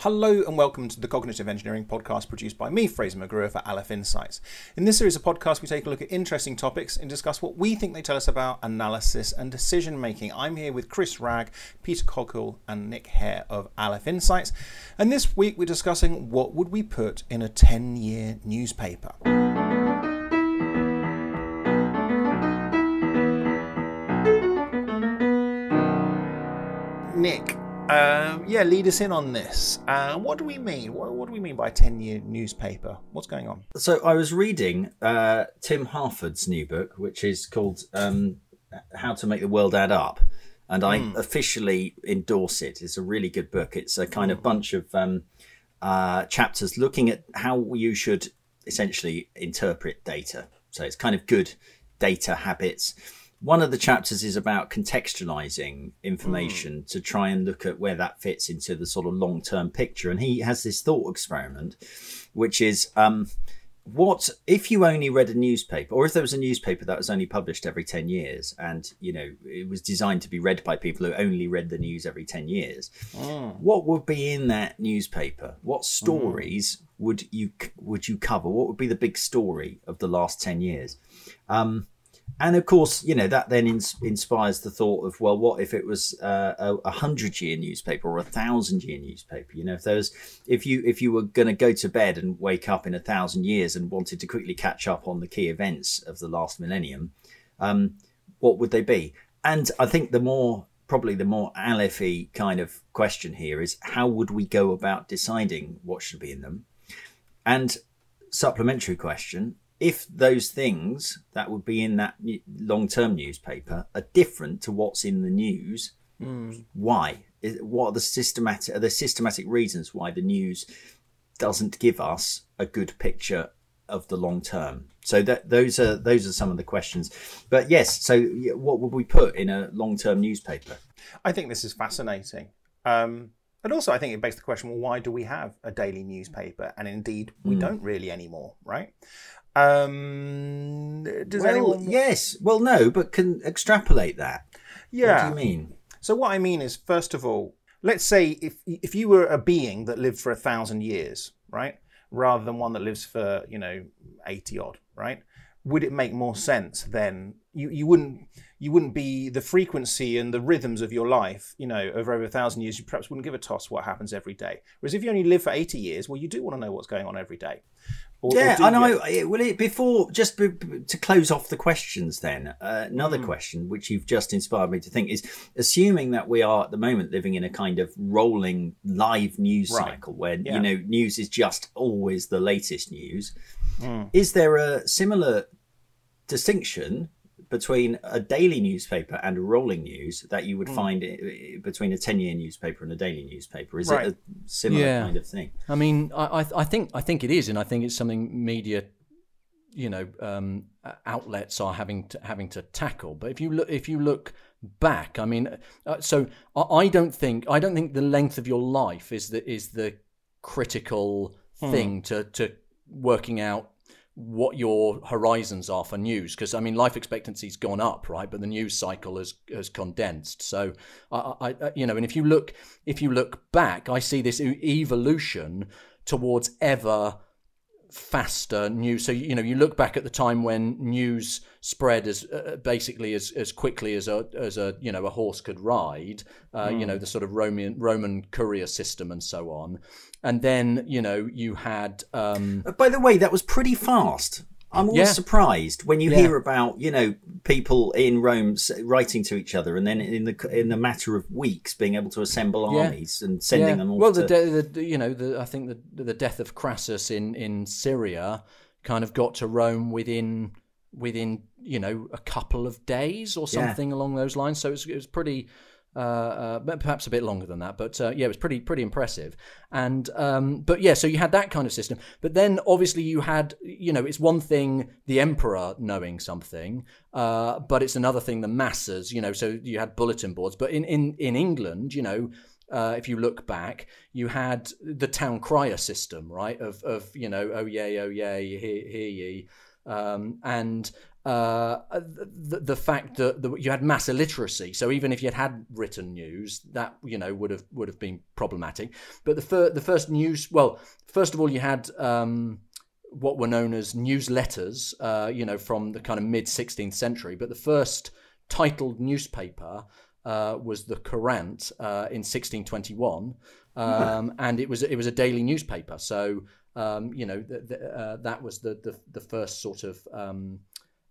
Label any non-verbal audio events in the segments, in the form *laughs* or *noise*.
Hello and welcome to the Cognitive Engineering Podcast produced by me, Fraser McGruer, for Aleph Insights. In this series of podcasts, we take a look at interesting topics and discuss what we think they tell us about analysis and decision making. I'm here with Chris Ragg, Peter Coghill, and Nick Hare of Aleph Insights. And this week we're discussing what would we put in a 10 year newspaper. Nick, um, yeah, lead us in on this. Uh, what do we mean? What, what do we mean by a 10 year newspaper? What's going on? So I was reading uh, Tim Harford's new book, which is called um, How to Make the World Add Up. And I mm. officially endorse it. It's a really good book. It's a kind of hmm. bunch of um, uh, chapters looking at how you should essentially interpret data. So it's kind of good data habits one of the chapters is about contextualizing information mm. to try and look at where that fits into the sort of long term picture. And he has this thought experiment, which is um, what if you only read a newspaper, or if there was a newspaper that was only published every 10 years and, you know, it was designed to be read by people who only read the news every 10 years, mm. what would be in that newspaper? What stories mm. would you would you cover? What would be the big story of the last 10 years? Um, and of course, you know that then ins- inspires the thought of well, what if it was uh, a, hundred year newspaper or a thousand year newspaper? You know, if there was, if you if you were going to go to bed and wake up in a thousand years and wanted to quickly catch up on the key events of the last millennium, um, what would they be? And I think the more probably the more Alephy kind of question here is how would we go about deciding what should be in them? And supplementary question if those things that would be in that long term newspaper are different to what's in the news, mm. why? What are the systematic are the systematic reasons why the news doesn't give us a good picture of the long term? So that those are those are some of the questions. But yes, so what would we put in a long term newspaper? I think this is fascinating. Um, and also, I think it begs the question: Well, why do we have a daily newspaper? And indeed, we mm. don't really anymore, right? Um, does well, anyone? Yes. Well, no, but can extrapolate that. Yeah. What do you mean? So what I mean is, first of all, let's say if if you were a being that lived for a thousand years, right, rather than one that lives for you know eighty odd, right? Would it make more sense then? You you wouldn't you wouldn't be the frequency and the rhythms of your life, you know, over over a thousand years. You perhaps wouldn't give a toss what happens every day. Whereas if you only live for eighty years, well, you do want to know what's going on every day. Or, yeah, or I know. Will it before just be, to close off the questions? Then uh, another mm. question, which you've just inspired me to think, is assuming that we are at the moment living in a kind of rolling live news right. cycle, where yeah. you know news is just always the latest news. Mm. Is there a similar distinction between a daily newspaper and rolling news that you would mm. find between a 10 year newspaper and a daily newspaper is right. it a similar yeah. kind of thing i mean I, I think i think it is and i think it's something media you know um, outlets are having to having to tackle but if you look if you look back i mean uh, so I, don't think i don't think the length of your life is the is the critical hmm. thing to to working out what your horizons are for news because I mean life expectancy's gone up right but the news cycle has has condensed so I, I you know and if you look if you look back I see this evolution towards ever faster news so you know you look back at the time when news spread as uh, basically as, as quickly as a as a you know a horse could ride uh, mm. you know hmm. the sort of roman roman courier system and so on and then you know you had. Um, By the way, that was pretty fast. I'm always yeah. surprised when you yeah. hear about you know people in Rome writing to each other, and then in the in the matter of weeks being able to assemble yeah. armies and sending them. All. Well, the, to... the, you know the, I think the the death of Crassus in in Syria kind of got to Rome within within you know a couple of days or something along those lines. So it was, it was pretty uh, uh, perhaps a bit longer than that, but uh, yeah, it was pretty pretty impressive. And um, but yeah, so you had that kind of system, but then obviously you had you know it's one thing the emperor knowing something, uh, but it's another thing the masses. You know, so you had bulletin boards, but in in in England, you know. Uh, if you look back, you had the town crier system, right? Of, of you know, oh yay, oh yay, hear, hear ye, um, and uh, the, the fact that the, you had mass illiteracy. So even if you had had written news, that you know would have would have been problematic. But the fir- the first news, well, first of all, you had um, what were known as newsletters, uh, you know, from the kind of mid 16th century. But the first titled newspaper uh, was the Courant uh, in 1621, um, *laughs* and it was it was a daily newspaper. So um, you know th- th- uh, that was the, the, the first sort of um,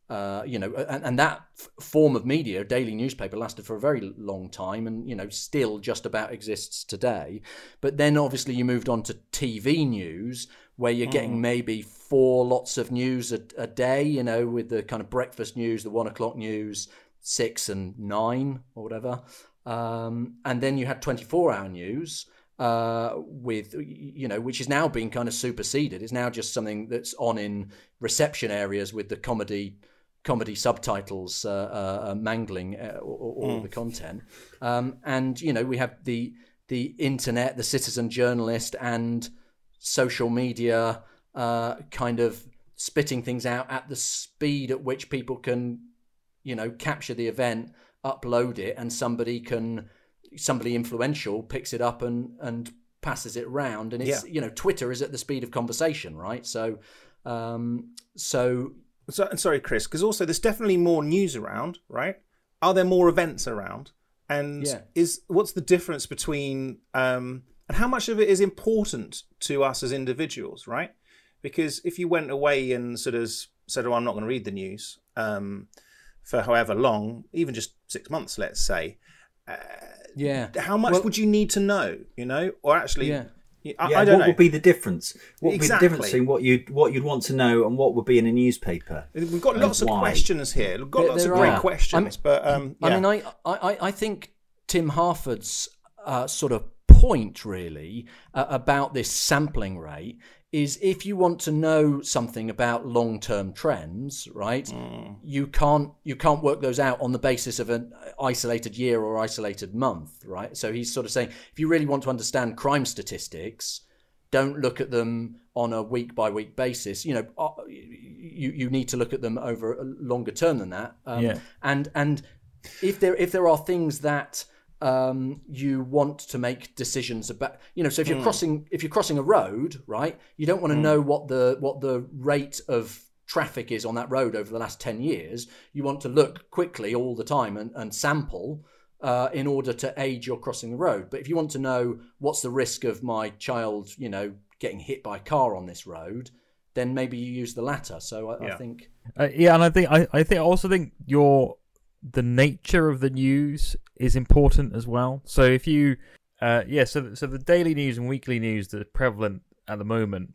uh, you know, and, and that f- form of media, daily newspaper, lasted for a very long time, and you know, still just about exists today. But then, obviously, you moved on to TV news, where you're mm. getting maybe four lots of news a, a, day. You know, with the kind of breakfast news, the one o'clock news, six and nine or whatever, um, and then you had twenty-four hour news. Uh, with you know, which is now being kind of superseded. It's now just something that's on in reception areas with the comedy comedy subtitles uh, uh, uh mangling all, all mm. the content. Um, and you know, we have the the internet, the citizen journalist, and social media uh, kind of spitting things out at the speed at which people can, you know, capture the event, upload it, and somebody can somebody influential picks it up and and passes it around and it's yeah. you know twitter is at the speed of conversation right so um so so, sorry, Chris, because also there's definitely more news around, right? Are there more events around? And yeah. is what's the difference between um, and how much of it is important to us as individuals, right? Because if you went away and sort of said, "Oh, I'm not going to read the news," um, for however long, even just six months, let's say, uh, yeah, how much well, would you need to know? You know, or actually, yeah. I, yeah, I what know. would be the difference? What would exactly. be the difference between what you what you'd want to know and what would be in a newspaper? We've got lots of questions here. We've got there, lots there of great are. questions, I mean, but um, yeah. I mean, I, I I think Tim Harford's uh, sort of point really uh, about this sampling rate is if you want to know something about long-term trends, right? Mm. You can't you can't work those out on the basis of an isolated year or isolated month, right? So he's sort of saying if you really want to understand crime statistics, don't look at them on a week by week basis. You know, uh, you you need to look at them over a longer term than that. Um, yeah. And and if there if there are things that um, you want to make decisions about you know so if you're mm. crossing if you're crossing a road right you don't want to mm. know what the what the rate of traffic is on that road over the last 10 years you want to look quickly all the time and, and sample uh, in order to aid your crossing the road but if you want to know what's the risk of my child you know getting hit by a car on this road then maybe you use the latter so i, yeah. I think uh, yeah and i think I, I think i also think your the nature of the news is important as well. So if you, uh, yeah, so so the daily news and weekly news that are prevalent at the moment,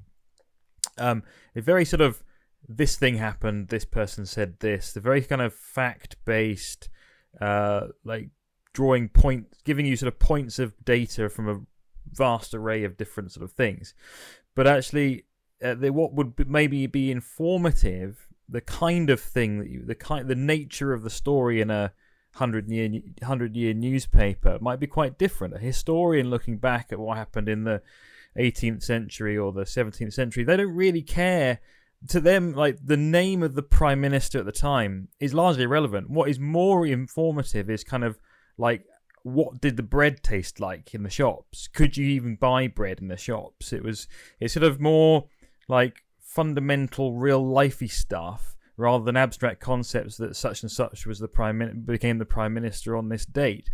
um, they're very sort of this thing happened, this person said this. They're very kind of fact based, uh, like drawing points, giving you sort of points of data from a vast array of different sort of things. But actually, uh, they, what would maybe be informative the kind of thing that you, the kind, the nature of the story in a hundred year hundred year newspaper might be quite different. A historian looking back at what happened in the 18th century or the 17th century, they don't really care. To them, like the name of the prime minister at the time is largely irrelevant. What is more informative is kind of like what did the bread taste like in the shops? Could you even buy bread in the shops? It was it's sort of more like fundamental, real lifey stuff rather than abstract concepts that such and such was the prime became the prime minister on this date,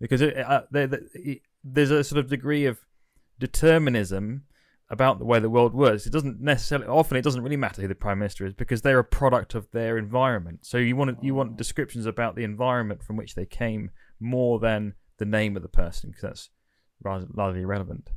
because it, uh, there's a sort of degree of determinism about the way the world works. It doesn't necessarily often it doesn't really matter who the prime minister is because they're a product of their environment. So you want you want descriptions about the environment from which they came more than the name of the person because that's rather largely irrelevant.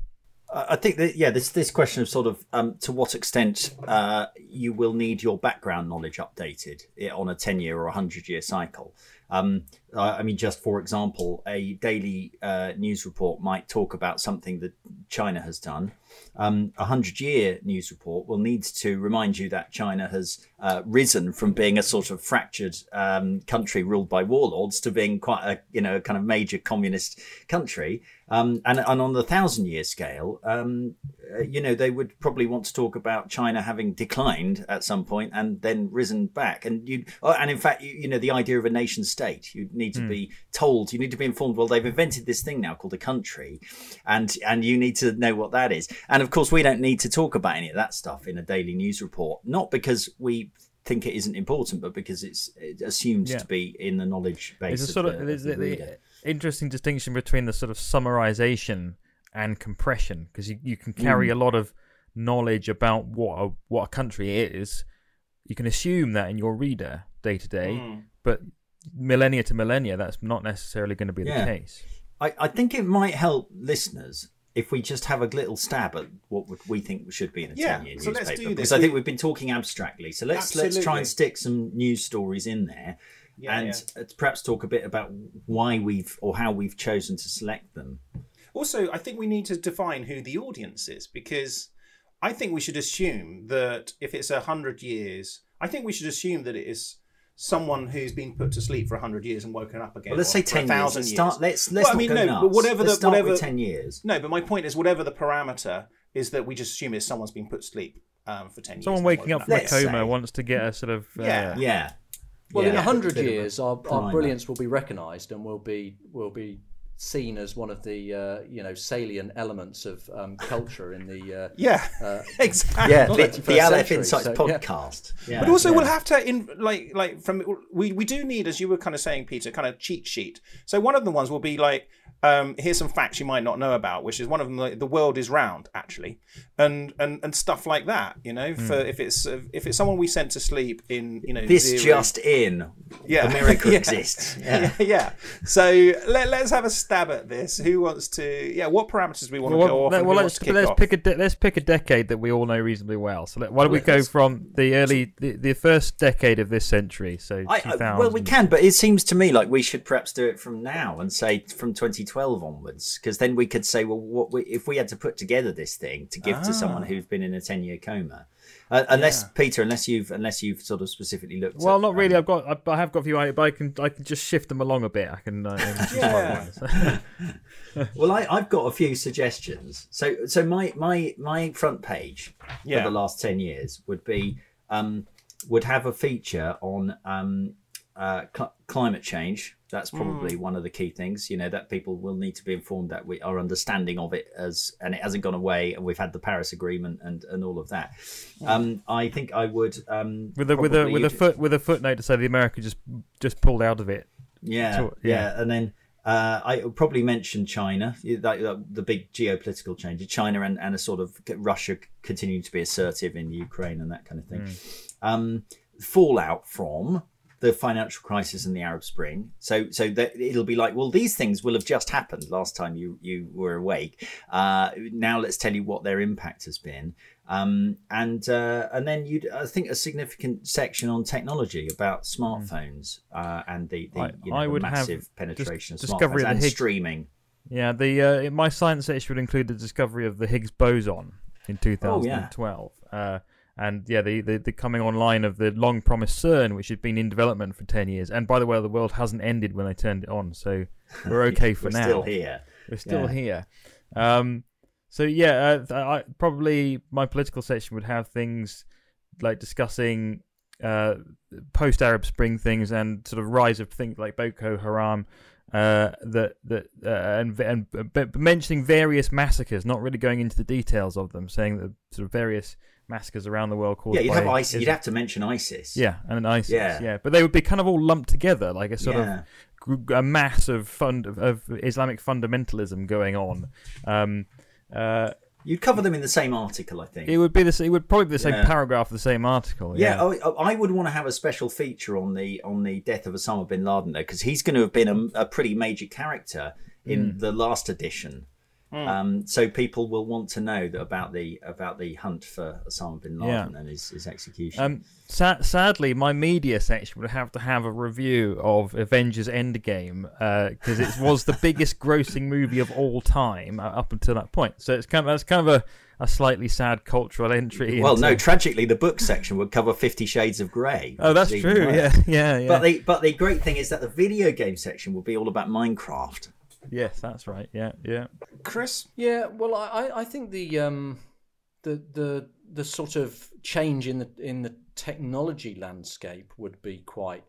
I think that yeah, this this question of sort of um, to what extent uh, you will need your background knowledge updated on a ten year or a hundred year cycle. Um, I mean, just for example, a daily uh, news report might talk about something that China has done. Um, a hundred year news report will need to remind you that China has uh, risen from being a sort of fractured um, country ruled by warlords to being quite a you know kind of major communist country. Um, and, and on the thousand year scale, um, uh, you know, they would probably want to talk about China having declined at some point and then risen back. And you, oh, and in fact, you, you know, the idea of a nation state, you need to be told, you need to be informed. Well, they've invented this thing now called a country, and and you need to know what that is. And of course, we don't need to talk about any of that stuff in a daily news report, not because we think it isn't important, but because it's, it's assumed Yeah. to be in the knowledge base. There's a sort the, of there's the the, reader. the interesting distinction between the sort of summarization and compression because you, you can carry a lot of knowledge about what a, what a country is. You can assume that in your reader day to day, Hmm. but millennia to millennia, that's not necessarily going to be Yeah. the case. I, I think it might help listeners if we just have a little stab at what would- we think should be in a Yeah, 10 year so newspaper. let's do this. Because I We- think we've been talking abstractly. So let's let's try Absolutely. and stick some news stories in there Yeah, and uh, perhaps talk a bit about why we've or how we've chosen to select them. Also, I think we need to define who the audience is because I think we should assume that if it's a hundred years, I think we should assume that it is someone who's been put to sleep for a hundred years and woken up again. Well, let's say for a 10 years. Let's start, let's, let's Well, I mean, go no, nuts. but whatever let's the- start whatever- with 10 years. No, but my point is, whatever the parameter is, that we just assume is someone's been put to sleep um, for ten years. Someone waking up from a coma say- wants to get a sort of uh, Yeah. Yeah. Well, in Yeah. a hundred Bit of a years, our, our brilliance will be recognised and will be will be seen as one of the uh, you know salient elements of um, culture in the. Uh, *laughs* Yeah, uh, *laughs* exactly. Yeah, Not the, the Aleph Insights so, podcast. Yeah, But also, yeah. we'll have to in like like from we we do need, as you were kind of saying, Peter, kind of cheat sheet. So one of the ones will be like, um, here's some facts you might not know about, which is one of them. Like, the world is round, actually, and and and stuff like that. You know, for if it's uh, if it's someone we sent to sleep in, you know, This zero- just in. Yeah. The miracle *laughs* Yeah. exists. Yeah. yeah, yeah. So let, let's have a stab at this. Who wants to? Yeah, what parameters we want to Well, go off? Well, let's, to let's off? pick a de- let's pick a decade that we all know reasonably well. So let, why don't we go from the early the, the first decade of this century? So I, 2000. I, well, we can, but it seems to me like we should perhaps do it from now and say from 2012 onwards, because then we could say, well, what we, if we had to put together this thing to give to someone Ah. who's been in a 10 year coma? Uh, unless Peter, unless you've unless you've sort of specifically looked. Well, at, not really. um, I've got I, I have got a few, but I can I can just shift them along a bit. I can. Uh, *laughs* Yeah. *laughs* well, I, I've got a few suggestions. So, so my my my front page Yeah. for the last ten years would be um, would have a feature on um, uh, cl- climate change. That's probably one of the key things. You know that people will need to be informed that we our understanding of it as and it hasn't gone away, and we've had the Paris Agreement and and all of that. Um, I think I would um, with a with a with a foot with a footnote to say the America just just pulled out of it. Yeah, So- yeah, yeah. and then uh, I would probably mention China, that, that- the big geopolitical change, China and, and a sort of Russia continuing to be assertive in Ukraine and that kind of thing. Um, fallout from the financial crisis and the Arab Spring. So, so that it'll be like, well, these things will have just happened last time you you were awake. Uh, now let's tell you what their impact has been. Um, and uh, and then you'd I think a significant section on technology about smartphones uh, and the, the, I- you know, I the would have massive penetration dis- of discovery smartphones of and Higgs- streaming. Yeah, the uh, my science section would include the discovery of the Higgs boson in 2012. Uh, and yeah, the, the the coming online of the long promised CERN, which had been in development for 10 years. And by the way, the world hasn't ended when they turned it on, so *laughs* we're okay for We're now. still here. We're still Yeah. here. Um, so yeah, uh, I, probably my political section would have things like discussing uh, post Arab Spring things and sort of rise of things like Boko Haram. Uh, that that uh, and and but mentioning various massacres, not really going into the details of them, saying that sort of various massacres around the world caused Yeah, you'd by have ISIS. You'd have to mention ISIS. yeah, and ISIS. Yeah. Yeah. but they would be kind of all lumped together, like a sort Yeah. of a mass of fund of, Islamic fundamentalism going on. Um, uh, You'd cover them in the same article, I think. it would be the it would probably be the same Yeah. paragraph of the same article. Yeah, Yeah, I, I would want to have a special feature on the on the death of Osama bin Laden though, because he's going to have been a, a pretty major character in Hmm. the last edition. Um, so people will want to know that about the about the hunt for Osama bin Laden and his, his execution. Um, sa- sadly, my media section would have to have a review of Avengers Endgame because it was the biggest *laughs* grossing movie of all time uh, up until that point. So it's kind of that's kind of a, a slightly sad cultural entry. well, into- no, tragically, the book section would cover Fifty Shades of Grey. Oh, that's which is even true. Yeah, yeah, *laughs* yeah. But the but the great thing is that the video game section will be all about Minecraft. Yes, that's right. Yeah, yeah. Chris? Yeah, well, I, I- think the um, the the the sort of change in the in the technology landscape would be quite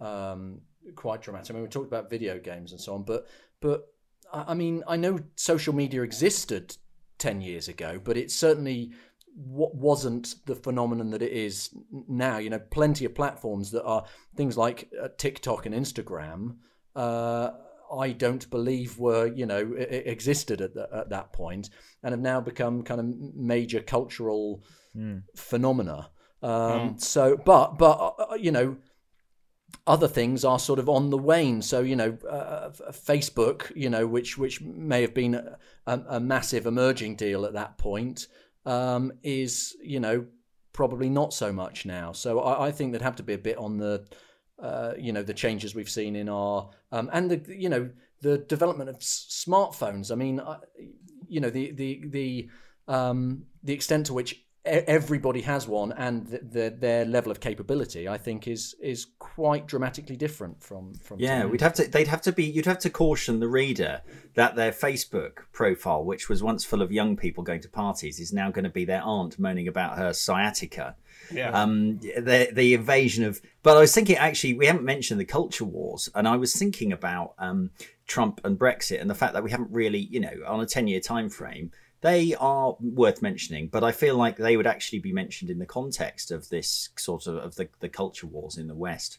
um, quite dramatic. I mean, we talked about video games and so on, but but I I mean, I know social media existed ten years ago, but it certainly what wasn't the phenomenon that it is now. You know, plenty of platforms that are things like uh, TikTok and Instagram. Uh, I don't believe were you know existed at, the, at that point and have now become kind of major cultural phenomena. Um, So, but but uh, you know, other things are sort of on the wane. So you know, uh, Facebook, you know, which which may have been a, a massive emerging deal at that point, um, is you know probably not so much now. So I, I think there'd have to be a bit on the uh, you know the changes we've seen in our um, and the you know the development of s- smartphones. I mean, I, you know the the the um, the extent to which everybody has one and the, the, their level of capability, I think, is is quite dramatically different from from Yeah, today. we'd have to. They'd have to be. You'd have to caution the reader that their Facebook profile, which was once full of young people going to parties, is now going to be their aunt moaning about her sciatica. Yeah. Um, the the invasion of. But I was thinking, actually, we haven't mentioned the culture wars, and I was thinking about um, Trump and Brexit and the fact that we haven't really, you know, on a ten year time frame. They are worth mentioning, but I feel like they would actually be mentioned in the context of this sort of of the, the culture wars in the West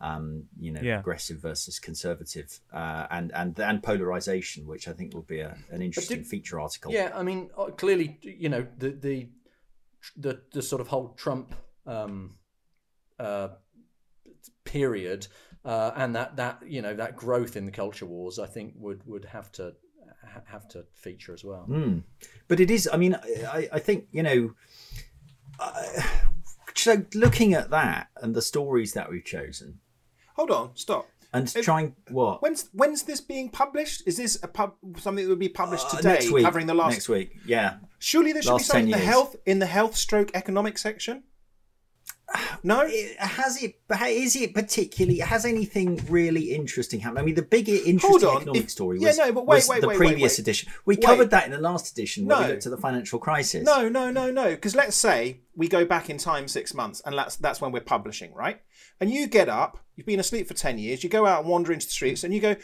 um, you know, Yeah. progressive versus conservative, uh, and and and polarization, which I think will be a, an interesting did- feature article. Yeah, I mean, uh, clearly, you know, the the the, the sort of whole Trump um, uh, period uh, and that that you know that growth in the culture wars, I think would would have to ha- have to feature as well. Mm. But it is. I mean, I, I think you know. Uh, so looking at that and the stories that we've chosen, Hold on, stop. and trying what When's when's this being published? Is this a pub something that would be published Uh, today, next week, covering the last? next week, yeah. Surely there should last be something in the years. health in the health stroke economic section. No, It- Has it? Is it particularly? Has anything really interesting happened? I mean, the big interesting economic if- story yeah, was, no, but wait, wait, the wait, previous wait. edition. We covered that in the last edition when we No. looked at the financial crisis. no, no, no, no. Because let's say we go back in time six months, and that's that's when we're publishing, right? And you get up, you've been asleep for ten years, you go out and wander into the streets, and you go,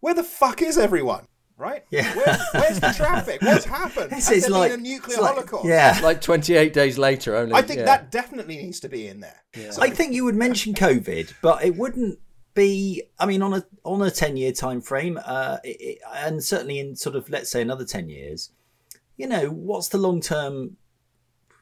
"Where the fuck is everyone?" Right? Yeah. Where, where's the traffic? What's happened? This Has is there like been a nuclear it's like- holocaust? Yeah, Like 28 days later, only. I think yeah. that definitely needs to be in there. So- I think you would mention COVID, but it wouldn't be. I mean, on a on a ten year time frame, uh, it, it- and certainly in sort of let's say another ten years, you know, what's the long term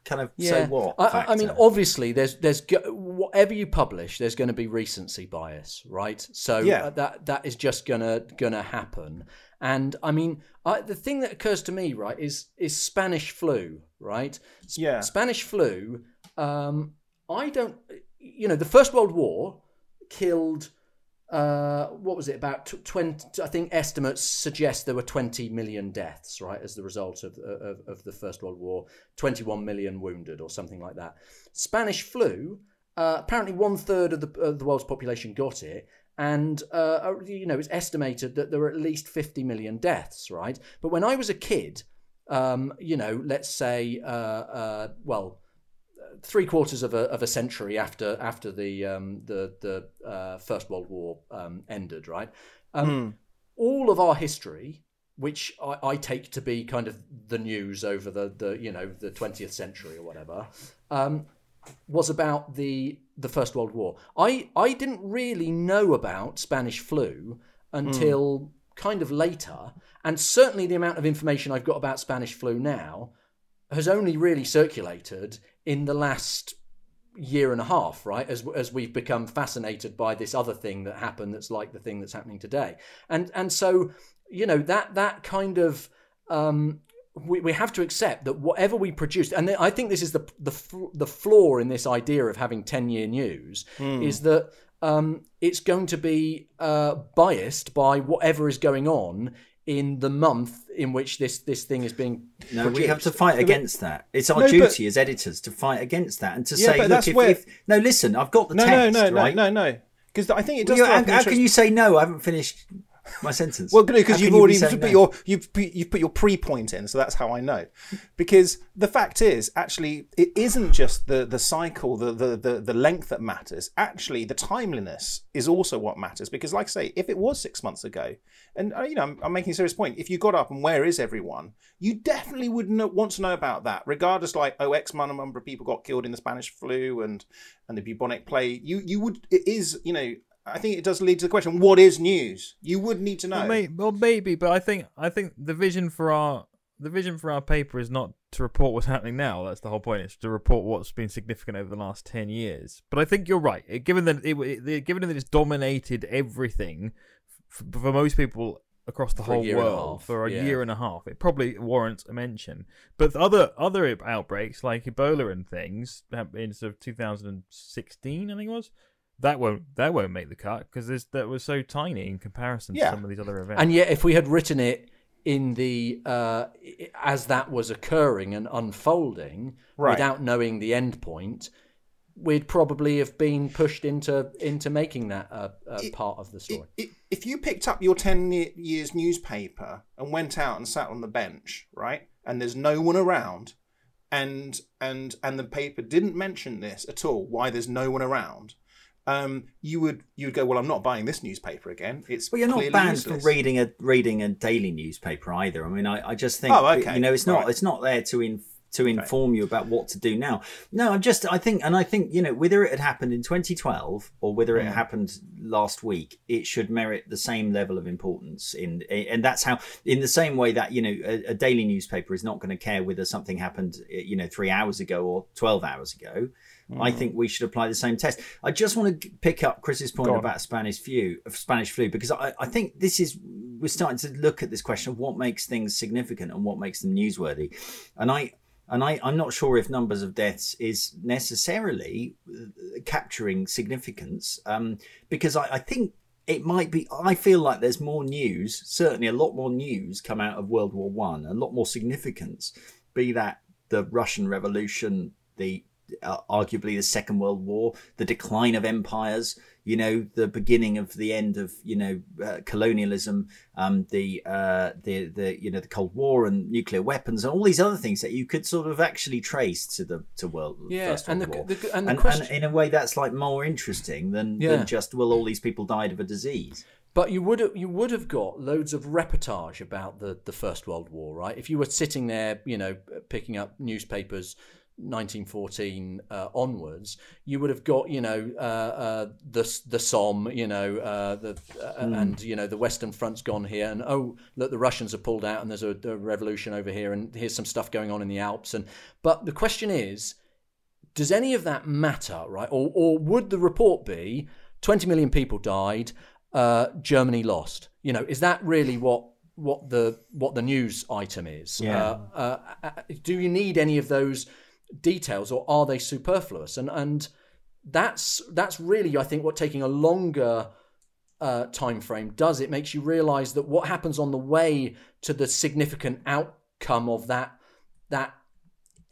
kind of so what? I- I, I mean, obviously, there's there's whatever you publish, there's going to be recency bias, right? So Yeah. that that is just gonna gonna happen. And I mean, I, the thing that occurs to me, right, is is Spanish flu, right? S- Yeah. Spanish flu. Um, I don't, you know, the First World War killed. Uh, what was it about tw- 20 i think estimates suggest there were 20 million deaths right as the result of, of, of the first world war 21 million wounded or something like that spanish flu uh, apparently one third of the, of the world's population got it and uh, you know it's estimated that there were at least 50 million deaths right but when i was a kid um, you know let's say uh, uh, well three quarters of a, of a century after after the um, the the uh, First World War um, ended, right? Um, All of our history, which I, I take to be kind of the news over the, the you know the twentieth century or whatever, um, was about the the First World War. I I didn't really know about Spanish flu until kind of later, and certainly the amount of information I've got about Spanish flu now has only really circulated in the last year and a half, right? As as we've become fascinated by this other thing that happened that's like the thing that's happening today, and and so you know that that kind of um, we, we have to accept that whatever we produce, and I think this is the the the flaw in this idea of having ten year news is that um, it's going to be uh, biased by whatever is going on in the month in which this this thing is being No, we have to fight against that. It's our No, but- duty as editors to fight against that and to Yeah, say, look, that's if, where- if no, listen, I've got the no, text, no, no, right? no, no, no. Because I think it does. throw how, how can you say no? I haven't finished. My sentence. Well, good because you've can you already put no? your you've you've put your pre-point in, so that's how I know. Because the fact is, actually, it isn't just the the cycle, the the the, the length that matters. Actually, the timeliness is also what matters. Because, like I say, if it was six months ago, and uh, you know, I'm, I'm making a serious point. If you got up and where is everyone, you definitely would know, want to know about that, regardless. Like, oh, X number of people got killed in the Spanish flu and and the bubonic plague. You you would it is you know. I think it does lead to the question: What is news? You would need to know. Well, may, well, maybe, but I think I think the vision for our the vision for our paper is not to report what's happening now. That's the whole point. It's to report what's been significant over the last ten years. But I think you're right. It- Given that it, it given that it's dominated everything f- for most people across the For whole year and a world for a yeah. year and a half, it probably warrants a mention. But the other other outbreaks like Ebola and things in sort of 2016, I think it was. That won't that won't make the cut because that was so tiny in comparison Yeah. to some of these other events. And yet, if we had written it in the uh, as that was occurring and unfolding, Right. without knowing the end point, we'd probably have been pushed into into making that a, a part of the story. i- if you picked up your 10 ye- years newspaper and went out and sat on the bench right and there's no one around and and and the paper didn't mention this at all why there's no one around um you would you would go well i'm not buying this newspaper again it's Well, you're not banned useless. for reading a reading a daily newspaper either. I mean, I, I just think Oh, okay. you know it's not Right. it's not there to in, to inform you about what to do now. No, I'm just I think and I think you know whether it had happened in 2012 or whether Mm. it happened last week, it should merit the same level of importance. In and that's how in the same way that you know a, a daily newspaper is not going to care whether something happened you know three hours ago or 12 hours ago. I Mm. think we should apply the same test. I just want to pick up Chris's point about Spanish flu, Spanish flu, because I, I think this is we're starting to look at this question of what makes things significant and what makes them newsworthy, and I and I I'm not sure if numbers of deaths is necessarily uh, capturing significance, um, because I, I think it might be. I feel like there's more news, certainly a lot more news come out of World War One, a lot more significance, be that the Russian Revolution, the arguably the Second World War, the decline of empires, you know, the beginning of the end of you know uh, colonialism, um, the uh, the the you know the Cold War and nuclear weapons and all these other things that you could sort of actually trace to the to world Yeah, First and World the- War. the- and the and, question- and in a way that's like more interesting than, Yeah. than just well all these people died of a disease. But you would have, you would have got loads of reportage about the, the First World War, right? If you were sitting there, you know, picking up newspapers 1914 uh, onwards, you would have got, you know, uh, uh, the the Somme, you know, uh, the uh, and you know the Western Front's gone here, and oh look, the Russians have pulled out, and there's a, a revolution over here, and here's some stuff going on in the Alps, and but the question is, does any of that matter, right? Or, or would the report be 20 million people died, uh, Germany lost? You know, is that really what what the what the news item is? Yeah. Uh, uh, uh, do you need any of those details, or are they superfluous? And and that's that's really, I think, what taking a longer uh, time frame does. It makes you realise that what happens on the way to the significant outcome of that that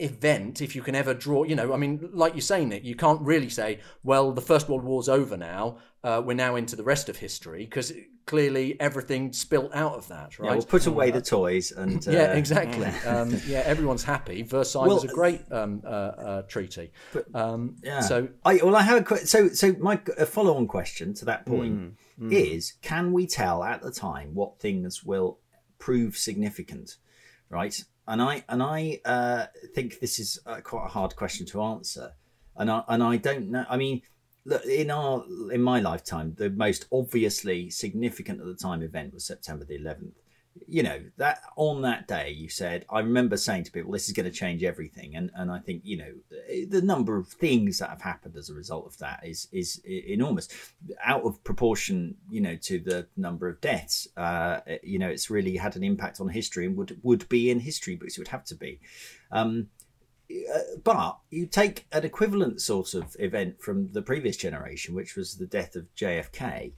event, if you can ever draw, you know, I mean, like you say, Nick, you can't really say, well, the First World War's over now. Uh, we're now into the rest of history because clearly everything spilt out of that, right? Yeah, we'll put away the toys and *laughs* uh, Yeah, exactly. um, yeah, everyone's happy. Versailles Well, was a great um, uh, uh, treaty. um, Yeah. So I well, I have a que- so so my a follow-on question to that point is: Can we tell at the time what things will prove significant, right? And I and I uh, think this is uh, quite a hard question to answer, and I and I don't know. I mean, look, in our in my lifetime, the most obviously significant at the time event was September the 11th. You know that on that day, you said. I remember saying to people, "This is going to change everything," and and I think you know the number of things that have happened as a result of that is is enormous, out of proportion, you know, to the number of deaths. Uh, you know, it's really had an impact on history and would would be in history books. It would have to be. Um, uh, but you take an equivalent sort of event from the previous generation, which was the death of JFK.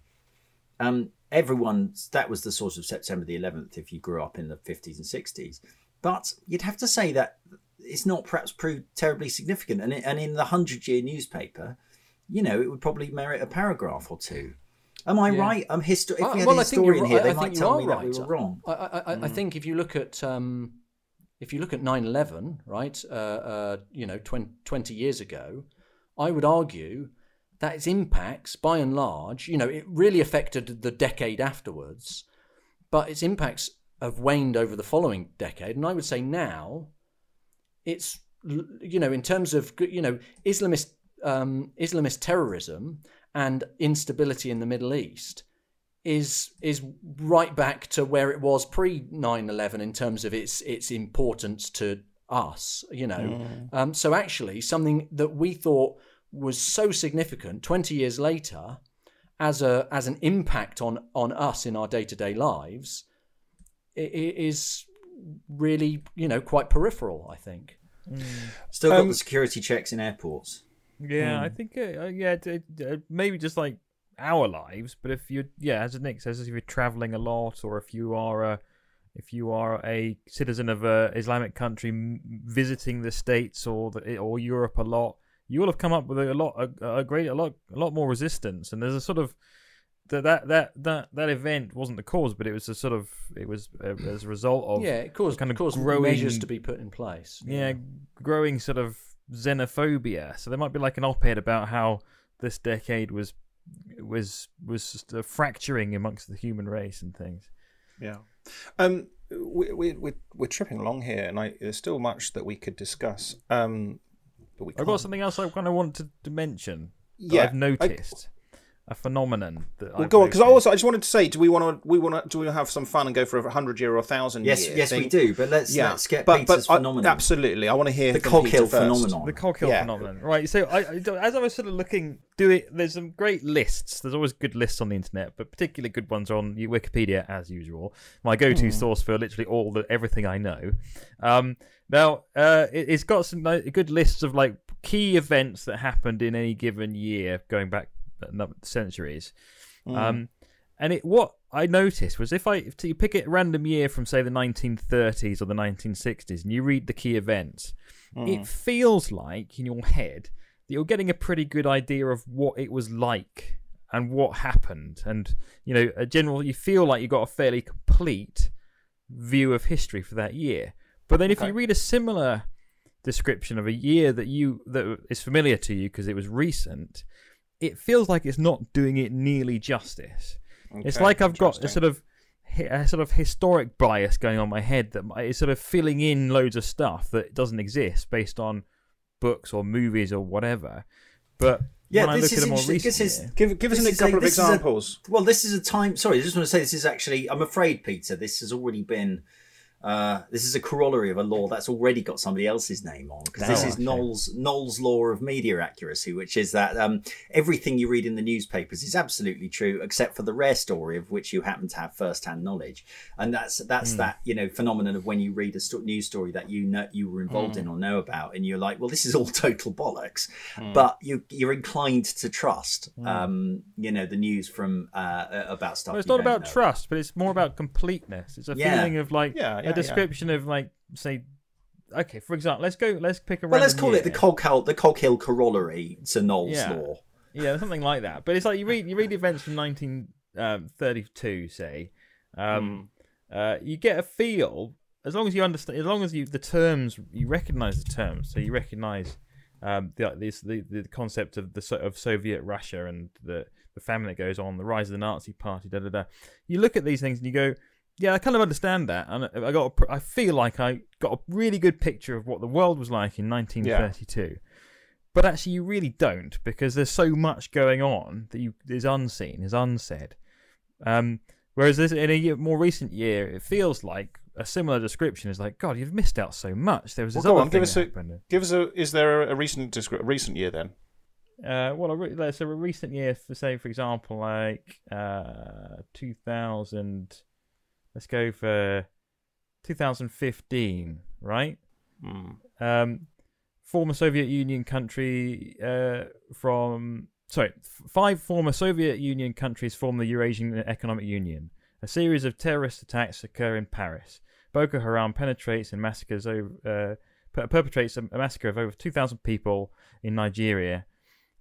Um, everyone that was the sort of September the 11th if you grew up in the 50s and 60s. But you'd have to say that it's not perhaps proved terribly significant. And, it, and in the hundred year newspaper, you know, it would probably merit a paragraph or two. Am I Yeah. right? I'm histo- if Uh, we had well, a I think you're historian right. here, they I might think you tell me that we right. were wrong. I, I, I, I think if you look at um, if you look at 9/11, right, uh, uh, you know, 20, 20 years ago, I would argue that its impacts, by and large, you know, it really affected the decade afterwards, but its impacts have waned over the following decade, and I would say now, it's you know, in terms of you know, Islamist um, Islamist terrorism and instability in the Middle East is is right back to where it was pre 9/11 in terms of its its importance to us you know. Um, so actually something that we thought was so significant 20 years later as a as an impact on on us in our day-to-day lives i- i- is really you know quite peripheral i think Still got Um, the security checks in airports. Yeah, I think uh, uh, yeah, d- d- uh, maybe just like our lives. But if you yeah, as Nick says, if you're traveling a lot, or if you are a if you are a citizen of a Islamic country m- visiting the states or the, or Europe a lot, you will have come up with a lot a, a great a lot a lot more resistance. And there's a sort of that that that that that event wasn't the cause, but it was a sort of it was uh, as a result of yeah it caused kind of caused growing- measures to be put in place yeah, growing sort of xenophobia. So there might be like an op-ed about how this decade was was was just a fracturing amongst the human race and things. Yeah. Um, we, we, we're, we're tripping along here, and I, there's still much that we could discuss. Um, but we I've got can't. something else I kind of wanted to mention. That Yeah, I've noticed a phenomenon that Well, I've go on, because I also I just wanted to say, do we want to we want to do we have some fun and go for a hundred year or a thousand Yes, year? yes, we do. But let's Yeah, let's get but, Peter's but I- phenomenon. absolutely, I want to hear the from Coghill phenomenon. The Coghill Yeah. phenomenon, right? So, I, I, as I was sort of looking, do it. There's some great lists. There's always good lists on the internet, but particularly good ones are on Wikipedia, as usual. My go-to source for literally all the everything I know. Um, now, uh, it, it's got some ni- good lists of like key events that happened in any given year, going back centuries. Um, and it what I noticed was if I if you pick a random year from say the 1930s or the 1960s and you read the key events, it feels like in your head that you're getting a pretty good idea of what it was like and what happened, and you know, a general you feel like you got a fairly complete view of history for that year. But then if you read a similar description of a year that you that is familiar to you because it was recent, it feels like it's not doing it nearly justice. it's like I've got a sort of a sort of historic bias going on in my head that mi- sort of filling in loads of stuff that doesn't exist based on books or movies or whatever. But Yeah, when I this look is at a more interesting. recent This is- year, Give give us This a couple a- of this is a- examples. Well, this is a time. Sorry, I just want to say this is actually. I'm afraid, Peter. This has already been. Uh, this is a corollary of a law that's already got somebody else's name on because this Oh, is okay. Knoll's Knoll's law of media accuracy, which is that um, everything you read in the newspapers is absolutely true, except for the rare story of which you happen to have first-hand knowledge, and that's that's Hmm. that you know phenomenon of when you read a sto- news story that you know you were involved Hmm. in or know about, and you're like, well, this is all *laughs* total bollocks, but you you're inclined to trust, um, you know, the news from uh, about stuff. Hmm. well, it's you not don't about know. trust, but it's more about completeness. It's a Yeah. feeling of like Yeah, yeah, description of like say, okay, for example, let's go, let's pick a. Well, let's call it the year. Coghill, the Coghill corollary to Knoll's Yeah. law. yeah, something like that. But it's like you read you read events from 1932, say, um, uh, you get a feel as long as you understand, as long as you the terms you recognize the terms, so you recognize um, the, this, the the concept of the of Soviet Russia and the the famine that goes on, the rise of the Nazi Party, da da da. You look at these things and you go, yeah, I kind of understand that, and I got a I feel like I got a really good picture of what the world was like in 1932. But actually, you really don't because there's so much going on that you is unseen, is unsaid. Um, whereas this, in a year, more recent year, it feels like a similar description is like, God, you've missed out so much. There was Well, this go other on, give thing us a- happened. Give us a. Is there a recent descri- a recent year then? Uh, well, a re- let's a recent year, for say, for example, like uh, 2000. Let's go for 2015, right? Hmm. um, former Soviet Union country uh, from sorry, f- five former Soviet Union countries form the Eurasian Economic Union. A series of terrorist attacks occur in Paris. Boko Haram penetrates and massacres over, uh, per- perpetrates a, a massacre of over 2,000 people in Nigeria.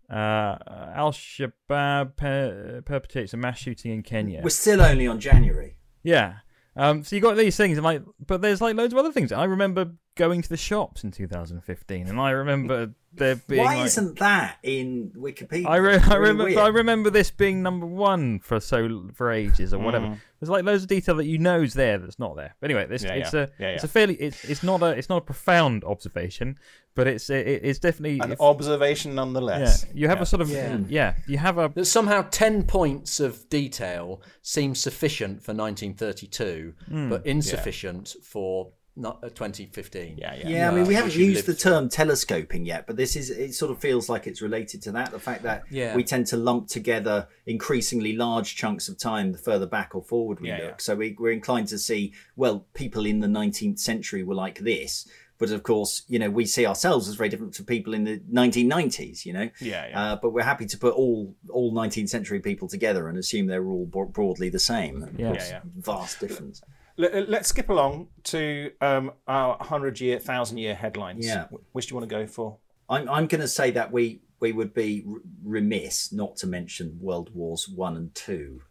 Uh, Al Shabaab per- perpetrates a mass shooting in Kenya. We're still only on January. Yeah. Um, so you got these things, and like, but there's like loads of other things. I remember going to the shops in 2015, and I remember there *laughs* being. Why like, isn't that in Wikipedia? I, re- It's I really remember weird. I remember this being number one for so for ages or whatever. Mm. There's like loads of detail that you know is there that's not there. But anyway, this Yeah, it's yeah. a Yeah, it's a fairly it's it's not a it's not a profound observation, but it's it, it's definitely An if- observation yeah. nonetheless. You have Yeah. a sort of Yeah. yeah. you have a That somehow 10 points of detail seems sufficient for 1932, Hmm. but insufficient for not, uh, 2015. Yeah, yeah. Yeah, I mean, we Uh, haven't used the lived through. term telescoping yet, but this is it. Sort of feels like it's related to that. The fact that Yeah. we tend to lump together increasingly large chunks of time the further back or forward we Yeah, look. yeah. So we, we're inclined to see, well, people in the 19th century were like this, but of course, you know, we see ourselves as very different to people in the 1990s. You know, Yeah, yeah. Uh, but we're happy to put all all 19th century people together and assume they're all bro- broadly the same. And of Yeah. Yeah, vast difference. Let, let's skip along to um, our hundred year, thousand year headlines. Yeah. Which do you want to go for? I'm I'm going to say that we we would be r- remiss not to mention World Wars One and Two,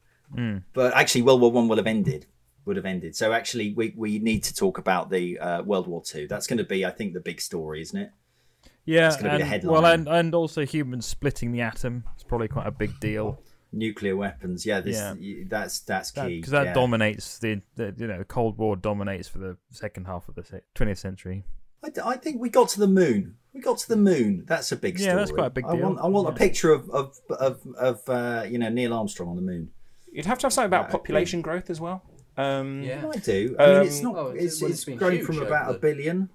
but actually World War One will have ended. Would have ended. So actually, we, we need to talk about the uh, World War Two. That's going to be, I think, the big story, isn't it? yeah, It's gonna be the headline. well, and and also humans splitting the atom. It's probably quite a big deal Nuclear weapons. Yeah, this Yeah. that's that's key because that yeah. dominates the, the you know Cold War dominates for the second half of the 20th century. I, d- I think we got to the moon. We got to the moon. That's a big story. Yeah, that's quite a big I deal. want I want a picture of of of, of uh, you know Neil Armstrong on the moon. You'd have to have something about Yeah, population growth as well. Um, Yeah. I do. I mean, it's Um, not. Oh, it's- it's well, it's, it's grown huge from over about a the- billion to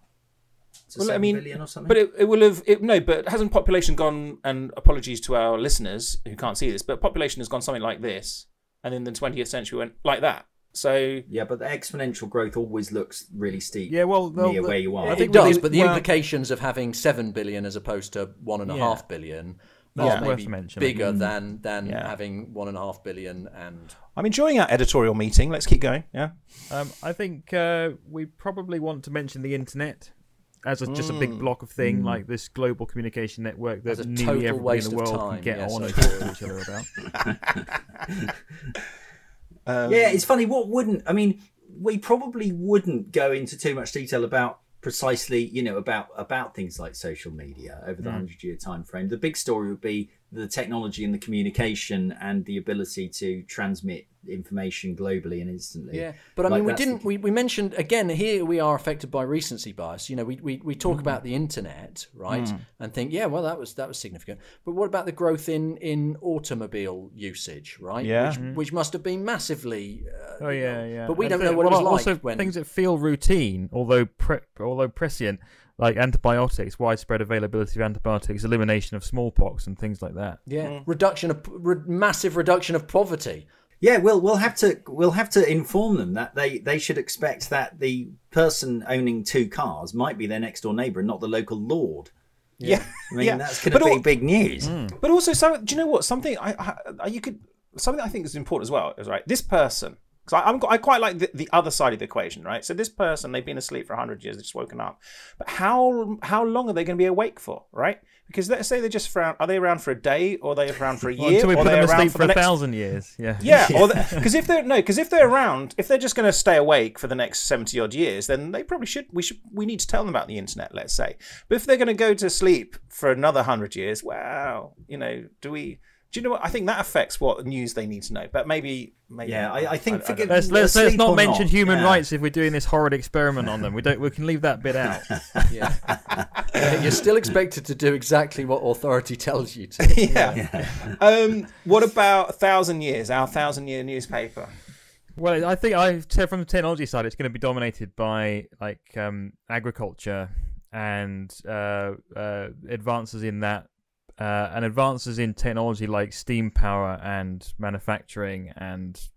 Well, I mean, billion or something. But it, it will have it, no. But hasn't population gone? And apologies to our listeners who can't see this, but population has gone something like this, and in the twentieth century went like that. So yeah, but the exponential growth always looks really steep. Yeah, well, near the- where you are. I It does, with but the well- implications of having 7 billion as opposed to 1.5 Yeah. billion That's are worth maybe mentioning. bigger than, than Yeah. having 1.5 billion and. I'm enjoying our editorial meeting. Let's keep going. Yeah. Um, I think uh, we probably want to mention the internet as a, just a big mm. block of thing, mm. like this global communication network that a nearly total everybody in the world time, can get yes, on I and talk to each other about. *laughs* Um, yeah, it's funny. What wouldn't? I mean, we probably wouldn't go into too much detail about precisely, you know, about about things like social media over the mm. hundred year time frame. The big story would be the technology and the communication and the ability to transmit information globally and instantly. Yeah, but I Like, mean, we didn't. We, we mentioned again here we are affected by recency bias. You know, we we, we Mm. talk about the internet, right, and think, yeah, well, that was that was significant. But what about the growth in in automobile usage, right? Yeah. which, which must have been massively. Uh, Oh yeah, yeah. But we And don't th- know what it well, was like also when- things that feel routine, although pre- although prescient, like antibiotics, widespread availability of antibiotics, elimination of smallpox, and things like that. yeah, mm. reduction of re- massive reduction of poverty. Yeah, we'll we'll have to we'll have to inform them that they they should expect that the person owning two cars might be their next door neighbour and not the local lord. yeah. I mean, yeah. that's going to be al- big news. Mm. But also, so do you know what? Something I, I you could something I think is important as well is right. This person, because I'm I quite like the, the other side of the equation, right? So this person, they've been asleep for hundred years, they've just woken up. But how how long are they going to be awake for, right? Because let's say they're just around. Are they around for a day, or are they around for a *laughs* Well, year, until we or put are they them around for for the a next? thousand years. Yeah. *laughs* Yeah, or because *laughs* if they're no, because if they're around, if they're just going to stay awake for the next seventy odd years, then they probably should. We should. We need to tell them about the internet. Let's say, but if they're going to go to sleep for another hundred years, wow, you know, do we? Do you know what? I think that affects what news they need to know. But maybe, maybe. Yeah, I, I think forget, Let's let's, let's not or mention human yeah. rights if we're doing this horrid experiment on them. We don't. We can leave that bit out. *laughs* Yeah, Yeah, you're still expected to do exactly what authority tells you to. *laughs* yeah. um, what about a thousand years? Our thousand year newspaper. Well, I think I so from the technology side, it's going to be dominated by like um, agriculture and uh, uh, advances in that, uh, and advances in technology like steam power and manufacturing and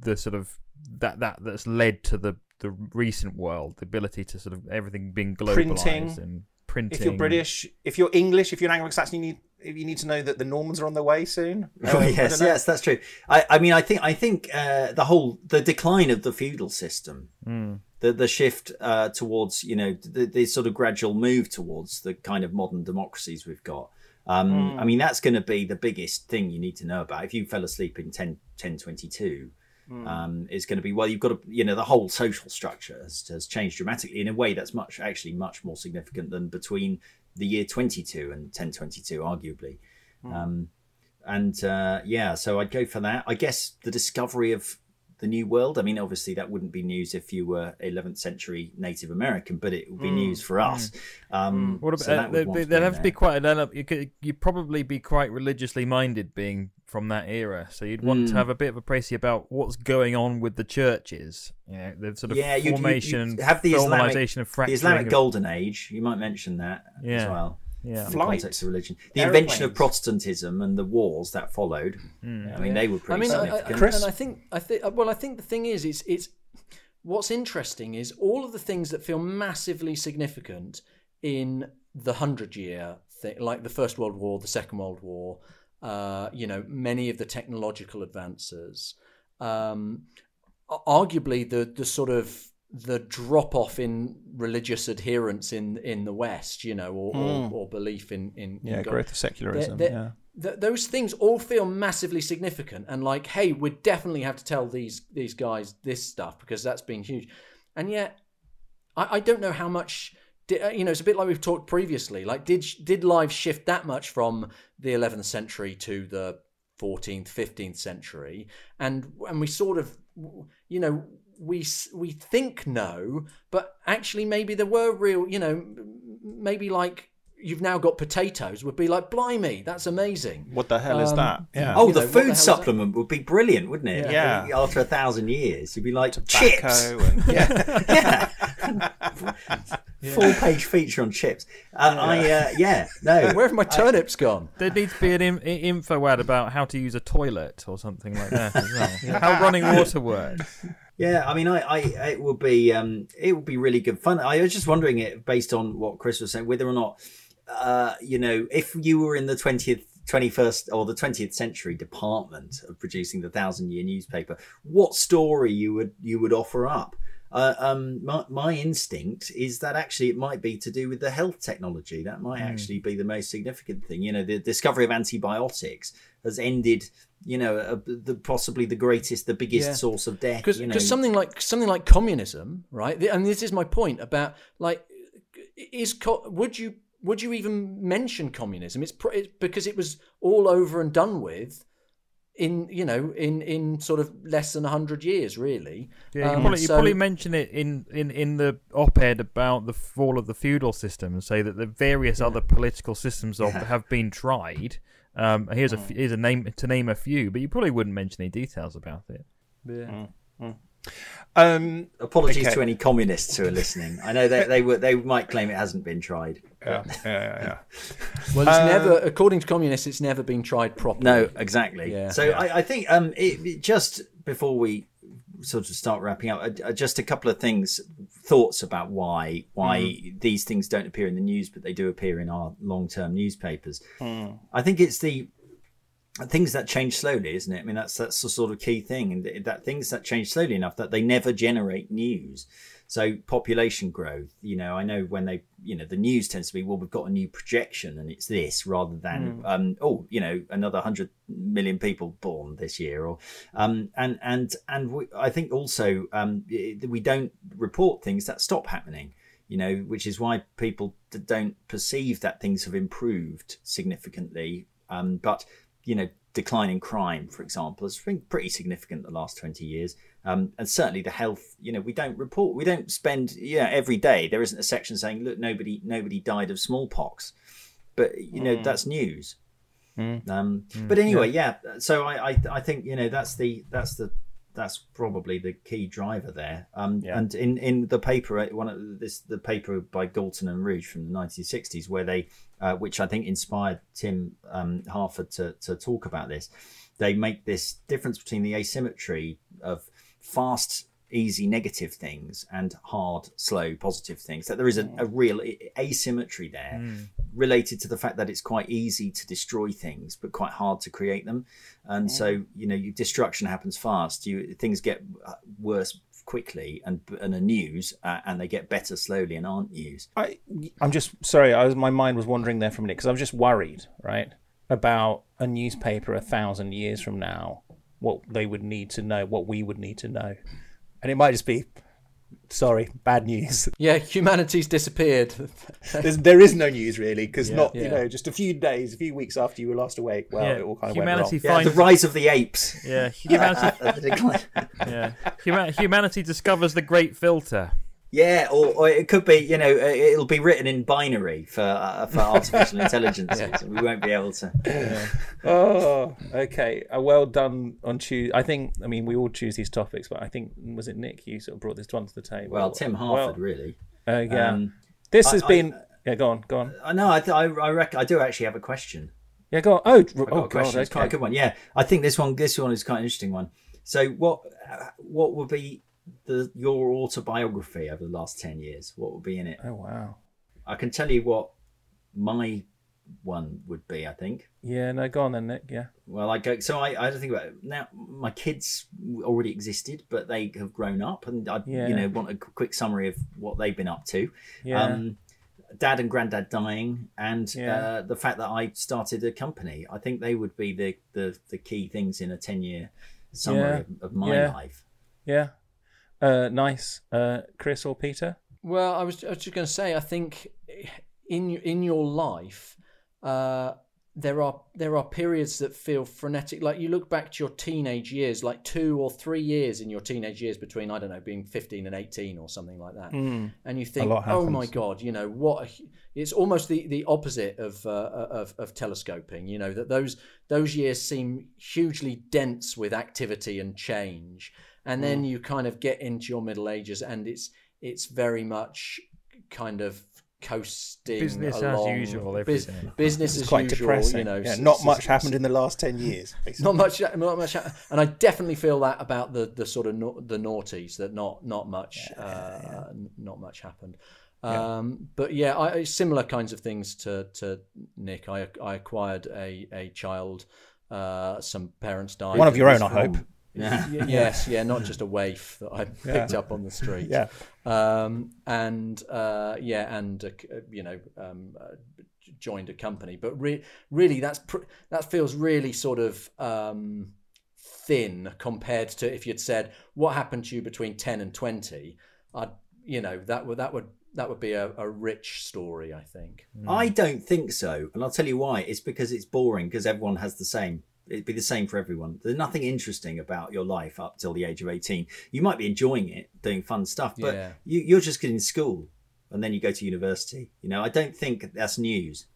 the sort of that that that's led to the the recent world, the ability to sort of everything being globalized Printing. and printing. If you're British, if you're English, if you're an Anglo-Saxon, you need you need to know that the Normans are on their way soon. *laughs* Oh Um, yes, yes, that's true. I, I mean, I think I think uh, the whole the decline of the feudal system, the the shift uh, towards you know the, the sort of gradual move towards the kind of modern democracies we've got. Um, I mean, that's going to be the biggest thing you need to know about. If you fell asleep in 10, 1022, um, is going to be well, you've got to, you know, the whole social structure has, has changed dramatically in a way that's much, actually, much more significant than between the year 22 and 1022, arguably. Um, and uh, yeah, so I'd go for that. I guess the discovery of the new world. I mean, obviously that wouldn't be news if you were 11th century Native American, but it would be news for us. Um, What about so that uh, would there'd, want to be have to there. quite. You could you'd probably be quite religiously minded, being from that era. So you'd want to Mm. have a bit of a précis about what's going on with the churches. You know, the sort of Yeah, you'd- you'd- formation, you'd have the Islamic- of the. Islamic Golden Age. You might mention that as well. Yeah. In the context of religion, the invention of Protestantism and the wars that followed. Hmm. I mean, they were pretty I mean, I, I. Chris? and I think I think well, I think the thing is, it's it's what's interesting is all of the things that feel massively significant in the hundred year thing, like the First World War, the Second World War. Uh, you know, many of the technological advances. Um, arguably, the the sort of the drop off in religious adherence in in the West, you know, or, or, or belief in in, in Yeah, God growth of secularism. they're- yeah. th- those things all feel massively significant and like hey we definitely have to tell these these guys this stuff because that's been huge and yet i, I don't know how much di- uh, you know it's a bit like we've talked previously like did did life shift that much from the 11th century to the 14th 15th century and and we sort of you know we we think no but actually maybe there were real you know maybe like you've now got potatoes would be like blimey that's amazing What the hell is Um, that? Yeah. Oh, you the know, what the food supplement would be brilliant, wouldn't it? Yeah. After a thousand years, you'd be like chips. And *laughs* yeah. *laughs* *laughs* Full page feature on chips. Uh, I uh, yeah no. where have my turnips gone There needs to be an im- info ad about how to use a toilet or something like that as well. How running water works. Yeah, I mean, I, I, it would be, um, it would be really good fun. I was just wondering it based on what Chris was saying, whether or not, uh, you know, if you were in the twentieth, twenty-first, or the twentieth century department of producing the Thousand Year newspaper, what story you would you would offer up? Uh, um, my, my instinct is that actually it might be to do with the health technology. That might actually be the most significant thing. You know, the discovery of antibiotics has ended, you know, a, the, possibly the greatest, the biggest Yeah. source of death. because you know. something like something like communism right and this is my point about like is co- would you would you even mention communism it's, pr- it's because it was all over and done with in you know in in sort of less than 100 years really. Yeah, you Um, probably, you probably mention it in, in, in the op-ed about the fall of the feudal system and say that the various other political systems of, have been tried. Um, here's a f- here's a name to name a few, but you probably wouldn't mention any details about it. Um, Apologies Okay. to any communists who are listening. I know they they would they might claim it hasn't been tried. yeah, yeah, yeah, yeah. *laughs* well it's never according to communists it's never been tried properly No, exactly. Yeah. so I, I think um, it, it- just before we sort of start wrapping up, uh, uh, just a couple of things, thoughts about why why these things don't appear in the news, but they do appear in our long term newspapers. I think it's the things that change slowly, isn't it? I mean, that's that's the sort of key thing, and that things that change slowly enough that they never generate news. So population growth, you know, I know when they, you know, the news tends to be, well, we've got a new projection and it's this, rather than, um, oh, you know, another hundred million people born this year, or, um, and and and we, I think also um, we don't report things that stop happening you know, which is why people don't perceive that things have improved significantly. Um, but you know, decline in crime, for example, has been pretty significant the last twenty years. Um, and certainly the health, you know, we don't report, we don't spend, yeah, every day there isn't a section saying, look, nobody, nobody died of smallpox, but you know, that's news. Um, but anyway, yeah. So I, I, I think you know that's the that's the that's probably the key driver there. Um, And in, in the paper, uh, one of this the paper by Galtung and Ruge from the 1960s, where they, uh, which I think inspired Tim um, Harford to to talk about this, they make this difference between the asymmetry of fast easy negative things and hard slow positive things. That there is a, a real asymmetry there related to the fact that it's quite easy to destroy things but quite hard to create them. And so you know you, destruction happens fast. You things get uh, worse quickly and and are news, uh, and they get better slowly and aren't news. I, I'm just sorry. I was my mind was wandering there for a minute because I was just worried, right, about a newspaper a thousand years from now, what they would need to know, what we would need to know, and it might just be, sorry, bad news. *laughs* Yeah, humanity's disappeared. *laughs* There's, there is no news really because not you know just a few days, a few weeks after you were last awake. Well, Yeah, it all kind of humanity went wrong. Yeah, the rise of the apes. yeah, *laughs* humanity, yeah. Huma- humanity discovers the great filter. Yeah, or, or it could be, you know, uh, it'll be written in binary for uh, for artificial *laughs* intelligence. so we won't be able to. *laughs* Oh, okay. Uh, well done on choose. I think. I mean, we all choose these topics, but I think was it Nick you sort of brought this one to the table. Well, Tim Harford, really. Uh, yeah. Um, this has I- been. yeah, go on, go on. I know. I, th- I, I reckon I do actually have a question. Yeah, go on. Oh, oh a God, question. It's quite a good one. Yeah, I think this one, this one is quite an interesting one. So, what, uh, what would be the your autobiography over the last ten years? What would be in it? Oh wow. I can tell you what my one would be. I think. Yeah, no, go on then, Nick. Yeah. Well, I go. So I, I don't think about it. now. My kids already existed, but they have grown up, and I, Yeah. you know, want a quick summary of what they've been up to. Yeah. Um, Dad and Granddad dying, and Yeah. uh, the fact that I started a company. I think they would be the the, the key things in a ten year summary Yeah. of, of my Yeah. life. yeah. Uh, nice. Uh, Chris or Peter? Well, I was, I was just going to say, I think in in your life, uh, there are there are periods that feel frenetic. Like you look back to your teenage years, like two or three years in your teenage years between I don't know, being fifteen and eighteen or something like that, and you think, oh my god, you know what? a It's almost the the opposite of uh, of of telescoping. You know that those those years seem hugely dense with activity and change, and then you kind of get into your middle ages, and it's it's very much kind of coasting Business as usual, Bus- business It's as quite usual. depressing. You know, yeah, not much happened in the last ten years. Basically. not much not much and i definitely feel that about the the sort of na- the naughties that not not much uh n- not much happened um but yeah I, similar kinds of things to to nick i i acquired a a child uh some parents died One of your own, I hope. Wrong? Yeah. *laughs* Yes yeah not just a waif that i picked up on the street Yeah. um, and uh, yeah, and uh, uh, you know, um, uh, joined a company. But re- really, that's pr- that feels really sort of um, thin compared to if you'd said what happened to you between ten and twenty. I'd, you know, that would that would that would be a, a rich story. I think. I don't think so, and I'll tell you why. It's because it's boring because everyone has the same. It'd be the same for everyone. There's nothing interesting about your life up till the age of 18. You might be enjoying it, doing fun stuff, but Yeah. you, you're just getting school and then you go to university. You know, I don't think that's news.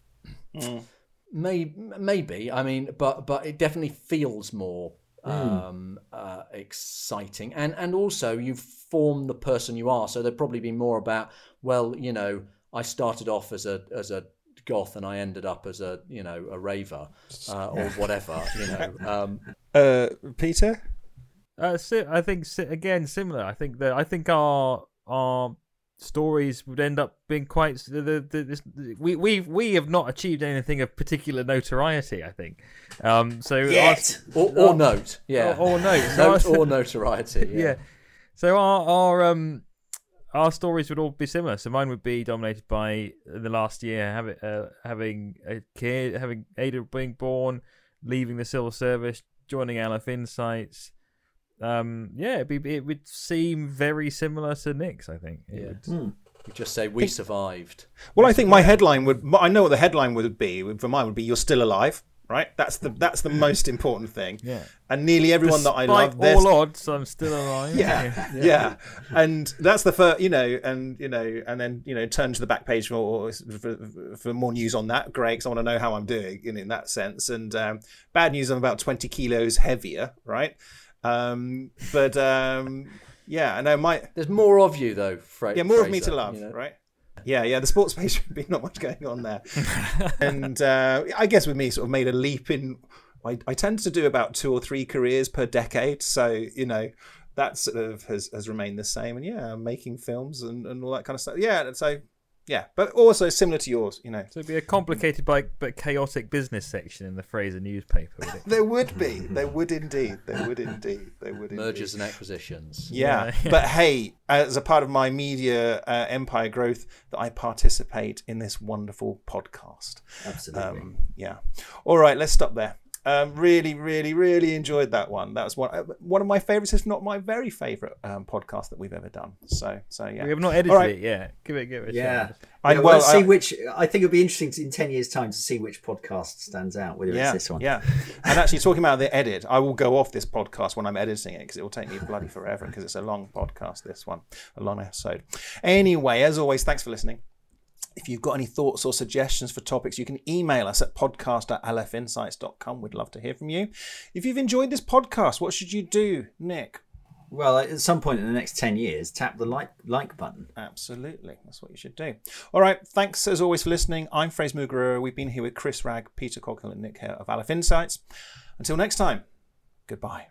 Maybe, maybe. I mean, but but it definitely feels more um, uh, exciting, and and also you've formed the person you are. So there'd probably be more about. Well, you know, I started off as a as a goth, and I ended up as a you know a raver uh, or *laughs* whatever. You know, um, *laughs* Uh, Peter. Uh, si- I think si- again similar. I think that I think our our stories would end up being quite the, the, the, this, we we we have not achieved anything of particular notoriety. I think. Um. So our- Yet! or, or note, yeah, Or- or note. *laughs* So note I- or notoriety. Yeah. yeah. So our our um our stories would all be similar. So mine would be dominated by the last year having uh, having a kid, having Ada being born, leaving the civil service, joining Aleph Insights. Um, yeah, it'd be, it would seem very similar to Nick's. I think. It Yeah. would- We just say we survived. Well, I think my headline would. I know what the headline would be. For mine would be "You're still alive." Right. That's the that's the most important thing. Yeah. And nearly everyone that I love, there's- all odds, I'm still alive. yeah, *laughs* yeah, and that's the first, you know, and you know, and then you know, turn to the back page for for, for more news on that. Great, 'cause I want to know how I'm doing in, in that sense. And um, bad news, I'm about 20 kilos heavier, right? Um, but um, yeah, I know my There's more of you though, Fra- yeah, more of me to love, you know. right? Yeah, yeah. The sports page *laughs* would be not much going on there, and uh, I guess with me, sort of made a leap in. I, I tend to do about two or three careers per decade, so you know that sort of has, has remained the same. And yeah, making films and, and all that kind of stuff. Yeah, so yeah, but also similar to yours, you know. So it'd be a complicated but, but chaotic business section in the Fraser newspaper, would it? There would be. *laughs* There would indeed. There would indeed. There would indeed. Mergers and acquisitions. *laughs* Yeah, Yeah. but hey, as a part of my media uh, empire growth, that I participate in this wonderful podcast. Absolutely. Um, yeah. All right, let's stop there. Um, really, really, really enjoyed that one. That was one uh, one of my favorites, if not my very favorite um, podcast that we've ever done. So, so yeah. We have not edited All right. it yet. Give it, give it a yeah. chance. I- yeah well, well, let's see which. I think it'll be interesting to, in ten years' time to see which podcast stands out. Whether yeah, it's this one. yeah. And actually, talking about the edit, I will go off this podcast when I'm editing it because it will take me bloody forever because it's a long podcast. This one, a long episode. Anyway, as always, thanks for listening. If you've got any thoughts or suggestions for topics, you can email us at podcast at alephinsights.com. We'd love to hear from you. If you've enjoyed this podcast, what should you do, Nick? Well, at some point in the next ten years, tap the like like button. Absolutely. That's what you should do. All right. Thanks as always for listening. I'm Fraser Mugarura. We've been here with Chris Ragg, Peter Coghill, and Nick Hare of Aleph Insights. Until next time, goodbye.